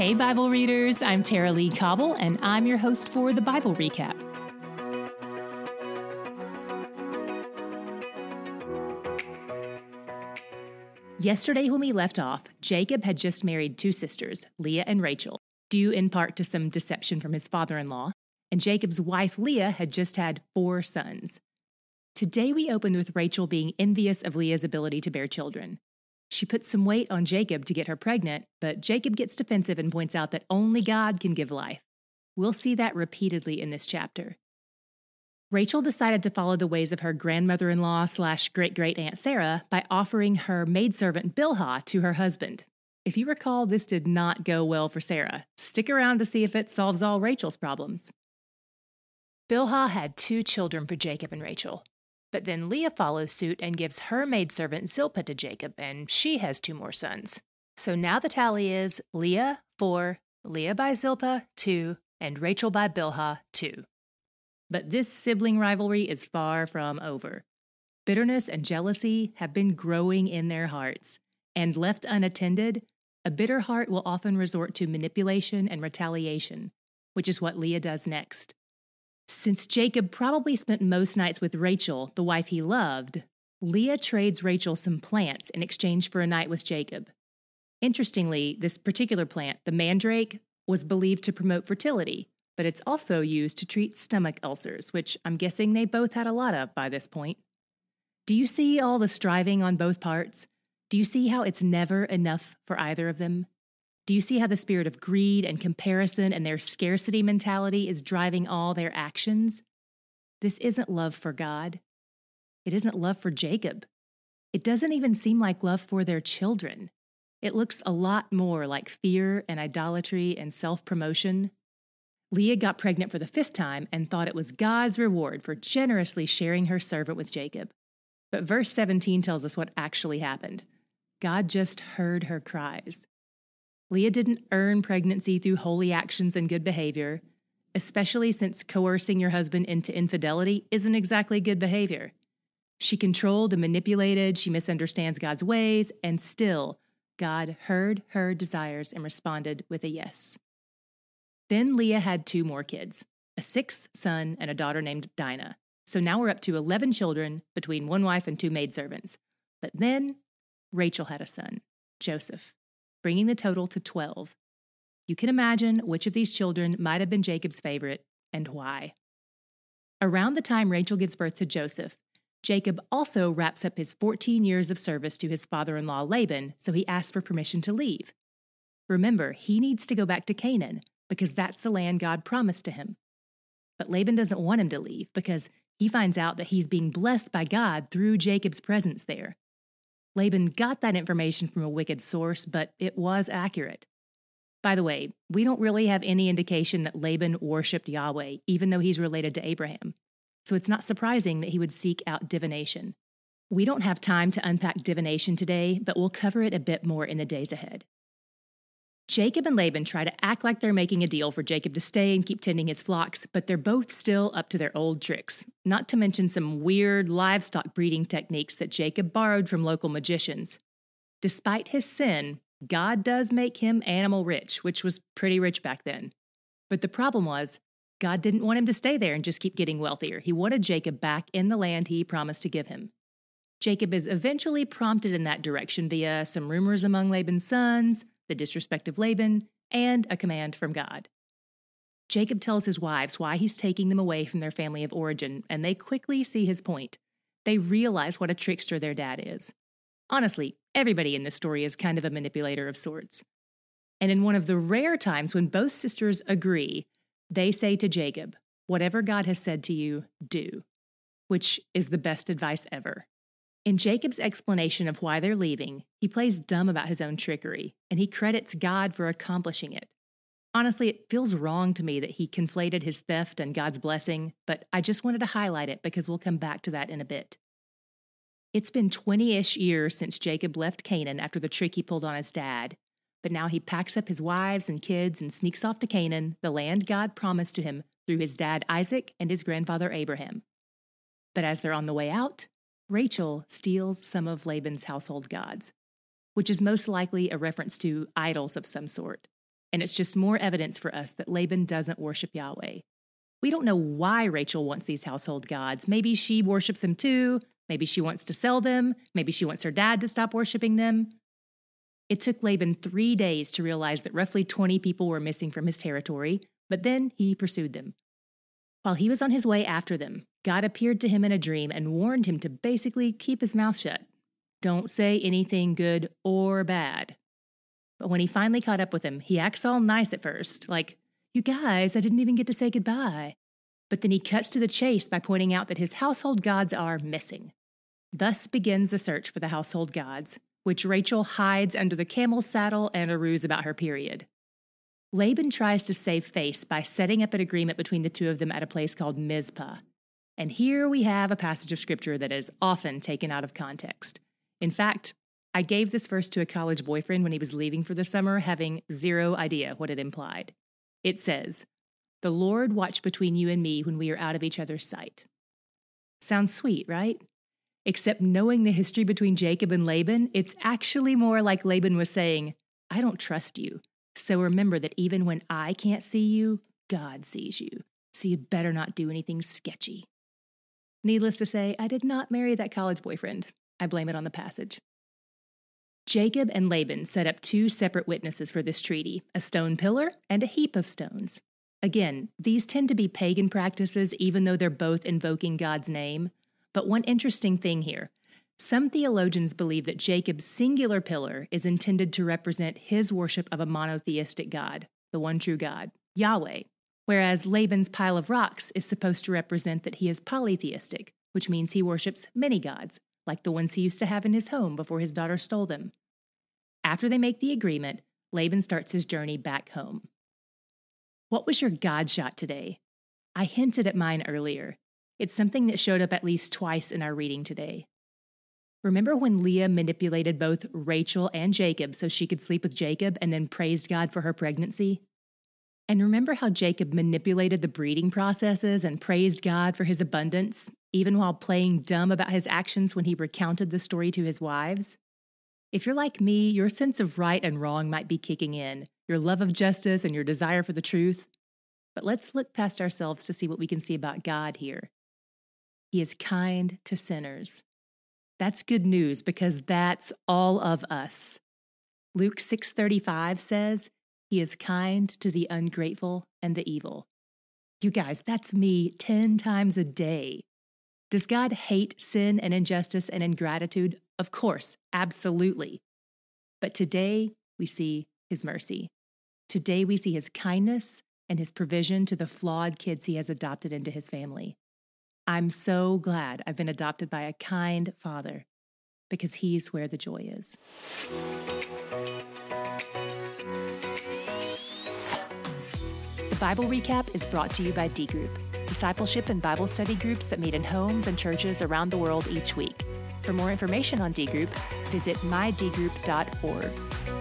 Hey, Bible readers, I'm Tara-Leigh Cobble, and I'm your host for the Bible Recap. Yesterday, when we left off, Jacob had just married two sisters, Leah and Rachel, due in part to some deception from his father in law, and Jacob's wife Leah had just had four sons. Today, we open with Rachel being envious of Leah's ability to bear children. She puts some weight on Jacob to get her pregnant, but Jacob gets defensive and points out that only God can give life. We'll see that repeatedly in this chapter. Rachel decided to follow the ways of her grandmother in law slash great great aunt Sarah by offering her maidservant Bilhah to her husband. If you recall, this did not go well for Sarah. Stick around to see if it solves all Rachel's problems. Bilhah had two children for Jacob and Rachel. But then Leah follows suit and gives her maidservant Zilpah to Jacob, and she has two more sons. So now the tally is Leah, 4, Leah by Zilpah, 2, and Rachel by Bilhah, 2. But this sibling rivalry is far from over. Bitterness and jealousy have been growing in their hearts, and left unattended, a bitter heart will often resort to manipulation and retaliation, which is what Leah does next. Since Jacob probably spent most nights with Rachel, the wife he loved, Leah trades Rachel some plants in exchange for a night with Jacob. Interestingly, this particular plant, the mandrake, was believed to promote fertility, but it's also used to treat stomach ulcers, which I'm guessing they both had a lot of by this point. Do you see all the striving on both parts? Do you see how it's never enough for either of them? Do you see how the spirit of greed and comparison and their scarcity mentality is driving all their actions? This isn't love for God. It isn't love for Jacob. It doesn't even seem like love for their children. It looks a lot more like fear and idolatry and self promotion. Leah got pregnant for the fifth time and thought it was God's reward for generously sharing her servant with Jacob. But verse 17 tells us what actually happened God just heard her cries. Leah didn't earn pregnancy through holy actions and good behavior, especially since coercing your husband into infidelity isn't exactly good behavior. She controlled and manipulated, she misunderstands God's ways, and still, God heard her desires and responded with a yes. Then Leah had two more kids a sixth son and a daughter named Dinah. So now we're up to 11 children between one wife and two maidservants. But then Rachel had a son, Joseph bringing the total to 12. You can imagine which of these children might have been Jacob's favorite and why. Around the time Rachel gives birth to Joseph, Jacob also wraps up his 14 years of service to his father in law Laban, so he asks for permission to leave. Remember, he needs to go back to Canaan because that's the land God promised to him. But Laban doesn't want him to leave because he finds out that he's being blessed by God through Jacob's presence there. Laban got that information from a wicked source, but it was accurate. By the way, we don't really have any indication that Laban worshipped Yahweh, even though he's related to Abraham. So it's not surprising that he would seek out divination. We don't have time to unpack divination today, but we'll cover it a bit more in the days ahead. Jacob and Laban try to act like they're making a deal for Jacob to stay and keep tending his flocks, but they're both still up to their old tricks, not to mention some weird livestock breeding techniques that Jacob borrowed from local magicians. Despite his sin, God does make him animal rich, which was pretty rich back then. But the problem was, God didn't want him to stay there and just keep getting wealthier. He wanted Jacob back in the land he promised to give him. Jacob is eventually prompted in that direction via some rumors among Laban's sons, the disrespect of Laban, and a command from God. Jacob tells his wives why he's taking them away from their family of origin, and they quickly see his point. They realize what a trickster their dad is. Honestly, everybody in this story is kind of a manipulator of sorts. And in one of the rare times when both sisters agree, they say to Jacob, Whatever God has said to you, do, which is the best advice ever. In Jacob's explanation of why they're leaving, he plays dumb about his own trickery, and he credits God for accomplishing it. Honestly, it feels wrong to me that he conflated his theft and God's blessing, but I just wanted to highlight it because we'll come back to that in a bit. It's been 20 ish years since Jacob left Canaan after the trick he pulled on his dad, but now he packs up his wives and kids and sneaks off to Canaan, the land God promised to him through his dad Isaac and his grandfather Abraham. But as they're on the way out, Rachel steals some of Laban's household gods, which is most likely a reference to idols of some sort. and it's just more evidence for us that Laban doesn't worship Yahweh. We don't know why Rachel wants these household gods. Maybe she worships them too. Maybe she wants to sell them. Maybe she wants her dad to stop worshiping them. It took Laban three days to realize that roughly 20 people were missing from his territory, but then he pursued them. While he was on his way after them, God appeared to him in a dream and warned him to basically keep his mouth shut. Don't say anything good or bad. But when he finally caught up with him, he acts all nice at first, like, You guys, I didn't even get to say goodbye. But then he cuts to the chase by pointing out that his household gods are missing. Thus begins the search for the household gods, which Rachel hides under the camel's saddle and a ruse about her period. Laban tries to save face by setting up an agreement between the two of them at a place called Mizpah. And here we have a passage of scripture that is often taken out of context. In fact, I gave this verse to a college boyfriend when he was leaving for the summer, having zero idea what it implied. It says, The Lord watch between you and me when we are out of each other's sight. Sounds sweet, right? Except knowing the history between Jacob and Laban, it's actually more like Laban was saying, I don't trust you. So remember that even when I can't see you, God sees you. So you better not do anything sketchy. Needless to say, I did not marry that college boyfriend. I blame it on the passage. Jacob and Laban set up two separate witnesses for this treaty a stone pillar and a heap of stones. Again, these tend to be pagan practices, even though they're both invoking God's name. But one interesting thing here some theologians believe that Jacob's singular pillar is intended to represent his worship of a monotheistic God, the one true God, Yahweh, whereas Laban's pile of rocks is supposed to represent that he is polytheistic, which means he worships many gods, like the ones he used to have in his home before his daughter stole them. After they make the agreement, Laban starts his journey back home. What was your God shot today? I hinted at mine earlier. It's something that showed up at least twice in our reading today. Remember when Leah manipulated both Rachel and Jacob so she could sleep with Jacob and then praised God for her pregnancy? And remember how Jacob manipulated the breeding processes and praised God for his abundance, even while playing dumb about his actions when he recounted the story to his wives? If you're like me, your sense of right and wrong might be kicking in, your love of justice and your desire for the truth. But let's look past ourselves to see what we can see about God here. He is kind to sinners. That's good news because that's all of us. Luke 6:35 says, "He is kind to the ungrateful and the evil." You guys, that's me 10 times a day. Does God hate sin and injustice and ingratitude? Of course, absolutely. But today we see his mercy. Today we see his kindness and his provision to the flawed kids he has adopted into his family. I'm so glad I've been adopted by a kind father because he's where the joy is. Bible Recap is brought to you by D Group, discipleship and Bible study groups that meet in homes and churches around the world each week. For more information on D Group, visit mydgroup.org.